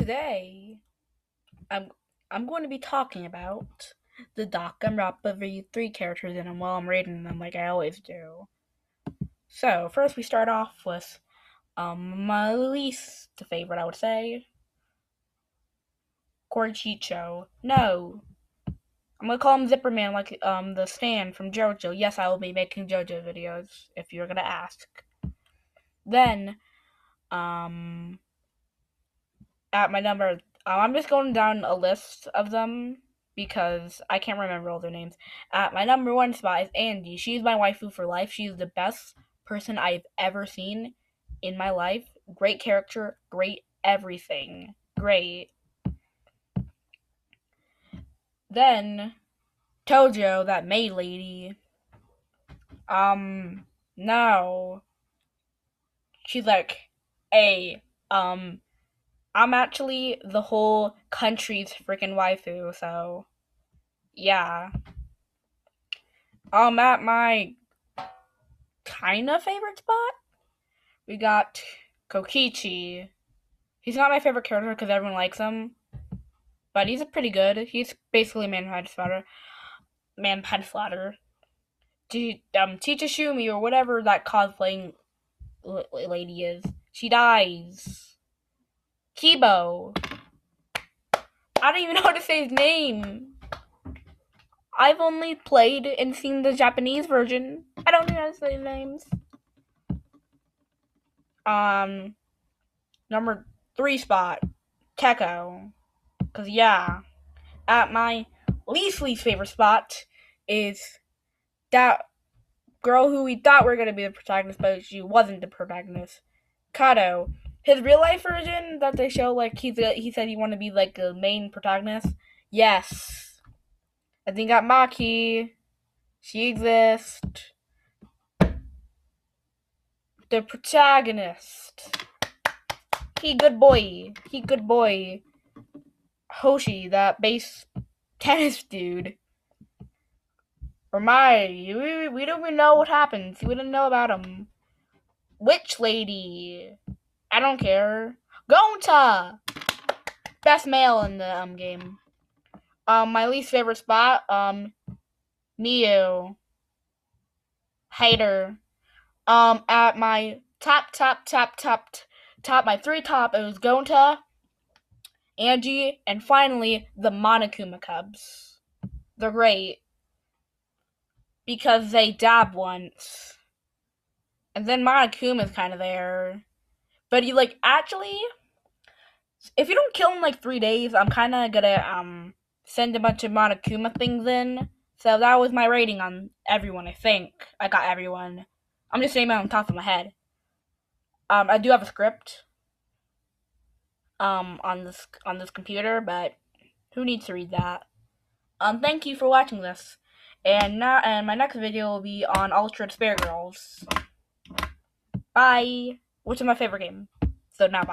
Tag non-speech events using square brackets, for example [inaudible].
today I'm I'm going to be talking about the Danganronpa V3 characters in them while I'm rating them like I always do. So first we start off with um my least favorite I would say. Corchicho. No. I'm gonna call him Zipperman like um the stand from JoJo. Yes, I will be making JoJo videos if you're gonna ask. Then um at my number um, I'm just going down a list of them because I can't remember all their names. At my number one spot is Angie. She's my waifu for life. She's the best person I've ever seen in my life. Great character, great everything. Great. Then Tojo, that maid lady. Um, no. She's like, hey, um, I'm actually the whole country's freaking waifu, so yeah. I'm at my kind of favorite spot, we got Kokichi. He's not my favorite character because everyone likes him, but he's pretty good. He's basically man pad slaughter, man pad slaughter. Um, Teacher Shumi or whatever that cosplaying lady is, she dies. Kibo. I don't even know how to say his name. I've only played and seen the Japanese version. I don't know how to say names. Um, number three spot, Keko. Cause yeah, at my least least favorite spot is that girl who we thought were gonna be the protagonist, but she wasn't the protagonist. Kato his real life version that they show, like he's he said he wanted to be like the main protagonist. Yes, I think got Maki. She exists. The protagonist. He good boy. He good boy. Hoshi, that base [laughs] tennis dude. Or my, we, we don't even know what happens. We didn't know about him. Witch lady. I don't care. Gonta! Best male in the um game. Um, my least favorite spot, um, Miu. Hater. Um, at my top, top, top, top, top, my three top, it was Gonta, Angie, and finally the Monokuma Cubs. They're great because they dab once. And then Monokuma's kind of there. But you like actually, if you don't kill in like three days, I'm kind of gonna um send a bunch of Monokuma things in. So that was my rating on everyone. I think I got everyone. I'm just saying on top of my head. Um, I do have a script. Um, on this on this computer, but who needs to read that? Um, thank you for watching this, and now and my next video will be on Ultra Despair Girls. Bye which is my favorite game. So bye.